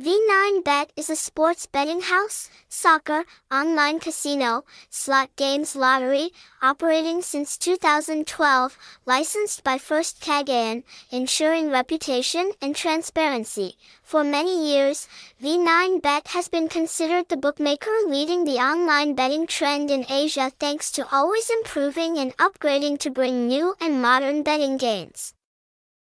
V9Bet is a sports betting house, soccer, online casino, slot games lottery, operating since 2012, licensed by First Cagayan, ensuring reputation and transparency. For many years, V9Bet has been considered the bookmaker leading the online betting trend in Asia thanks to always improving and upgrading to bring new and modern betting games.